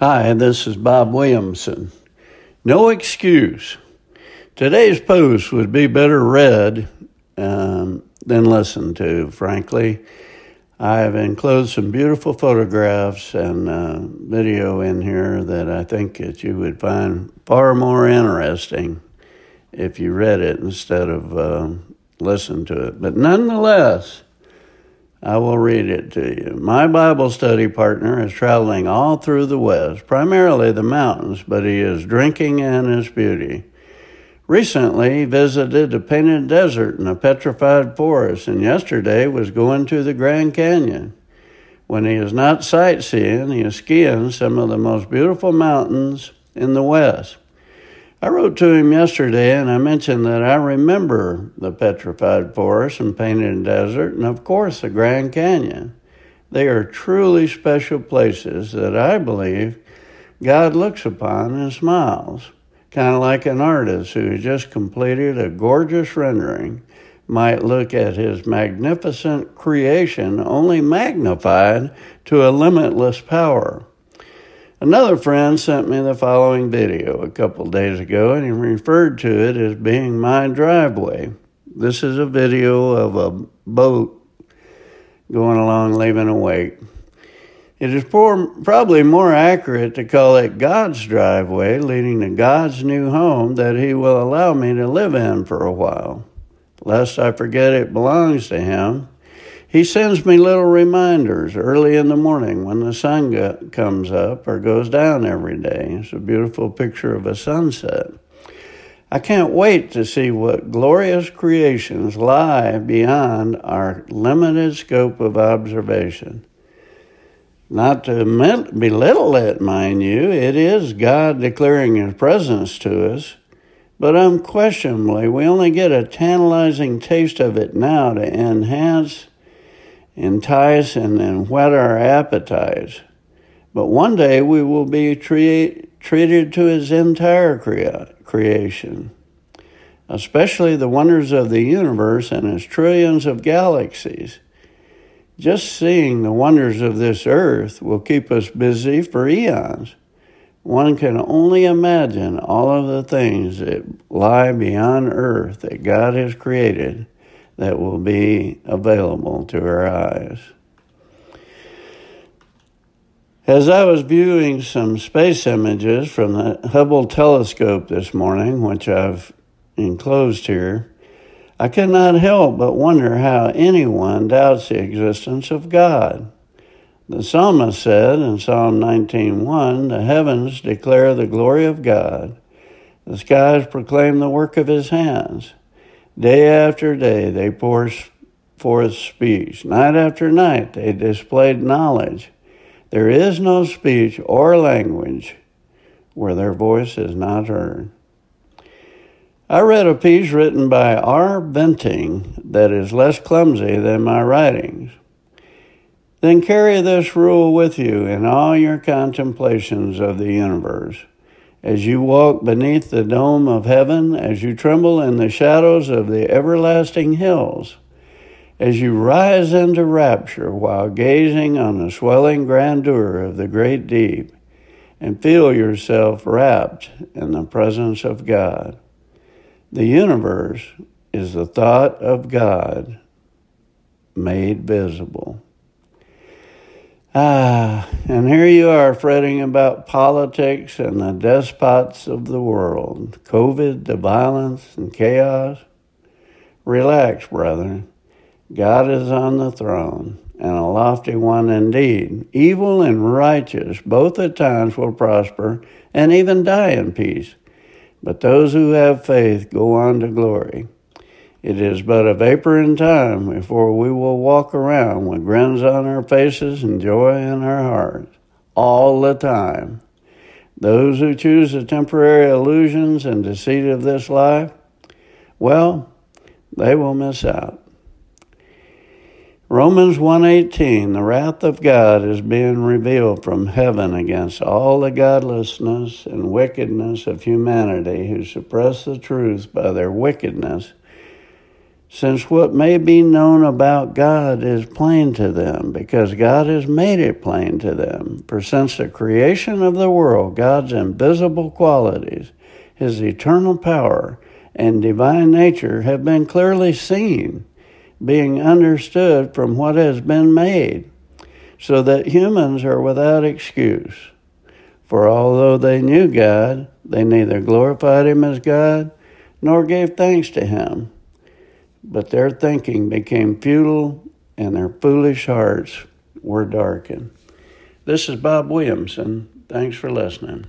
Hi, this is Bob Williamson. No excuse. Today's post would be better read um, than listened to, frankly. I have enclosed some beautiful photographs and uh, video in here that I think that you would find far more interesting if you read it instead of uh, listen to it. But nonetheless, I will read it to you. My Bible study partner is traveling all through the West, primarily the mountains, but he is drinking in its beauty. Recently, he visited the Painted Desert and a petrified forest, and yesterday was going to the Grand Canyon. When he is not sightseeing, he is skiing some of the most beautiful mountains in the West. I wrote to him yesterday and I mentioned that I remember the petrified forest and painted desert and, of course, the Grand Canyon. They are truly special places that I believe God looks upon and smiles kind of like an artist who has just completed a gorgeous rendering might look at his magnificent creation only magnified to a limitless power. Another friend sent me the following video a couple days ago and he referred to it as being my driveway. This is a video of a boat going along leaving a wake. It is poor, probably more accurate to call it God's driveway leading to God's new home that He will allow me to live in for a while. Lest I forget it belongs to Him, He sends me little reminders early in the morning when the sun go, comes up or goes down every day. It's a beautiful picture of a sunset. I can't wait to see what glorious creations lie beyond our limited scope of observation. Not to belittle it, mind you, it is God declaring His presence to us, but unquestionably, we only get a tantalizing taste of it now to enhance, entice, and whet our appetites. But one day we will be treated to His entire crea- creation, especially the wonders of the universe and its trillions of galaxies. Just seeing the wonders of this earth will keep us busy for eons. One can only imagine all of the things that lie beyond earth that God has created that will be available to our eyes. As I was viewing some space images from the Hubble telescope this morning, which I've enclosed here, I cannot help but wonder how anyone doubts the existence of God. The psalmist said in Psalm 19:1, "The heavens declare the glory of God; the skies proclaim the work of His hands. Day after day they pour forth speech; night after night they displayed knowledge. There is no speech or language where their voice is not heard." I read a piece written by R. Venting that is less clumsy than my writings. Then carry this rule with you in all your contemplations of the universe. As you walk beneath the dome of heaven, as you tremble in the shadows of the everlasting hills, as you rise into rapture while gazing on the swelling grandeur of the great deep, and feel yourself wrapped in the presence of God. The universe is the thought of God made visible. Ah, and here you are fretting about politics and the despots of the world, COVID, the violence and chaos. Relax, brethren. God is on the throne, and a lofty one indeed. Evil and righteous both at times will prosper and even die in peace. But those who have faith go on to glory. It is but a vapor in time before we will walk around with grins on our faces and joy in our hearts all the time. Those who choose the temporary illusions and deceit of this life, well, they will miss out. Romans 1:18 The wrath of God is being revealed from heaven against all the godlessness and wickedness of humanity who suppress the truth by their wickedness since what may be known about God is plain to them, because God has made it plain to them. For since the creation of the world, God's invisible qualities, his eternal power, and divine nature have been clearly seen, being understood from what has been made, so that humans are without excuse. For although they knew God, they neither glorified him as God nor gave thanks to him but their thinking became futile and their foolish hearts were darkened. This is Bob Williamson. Thanks for listening.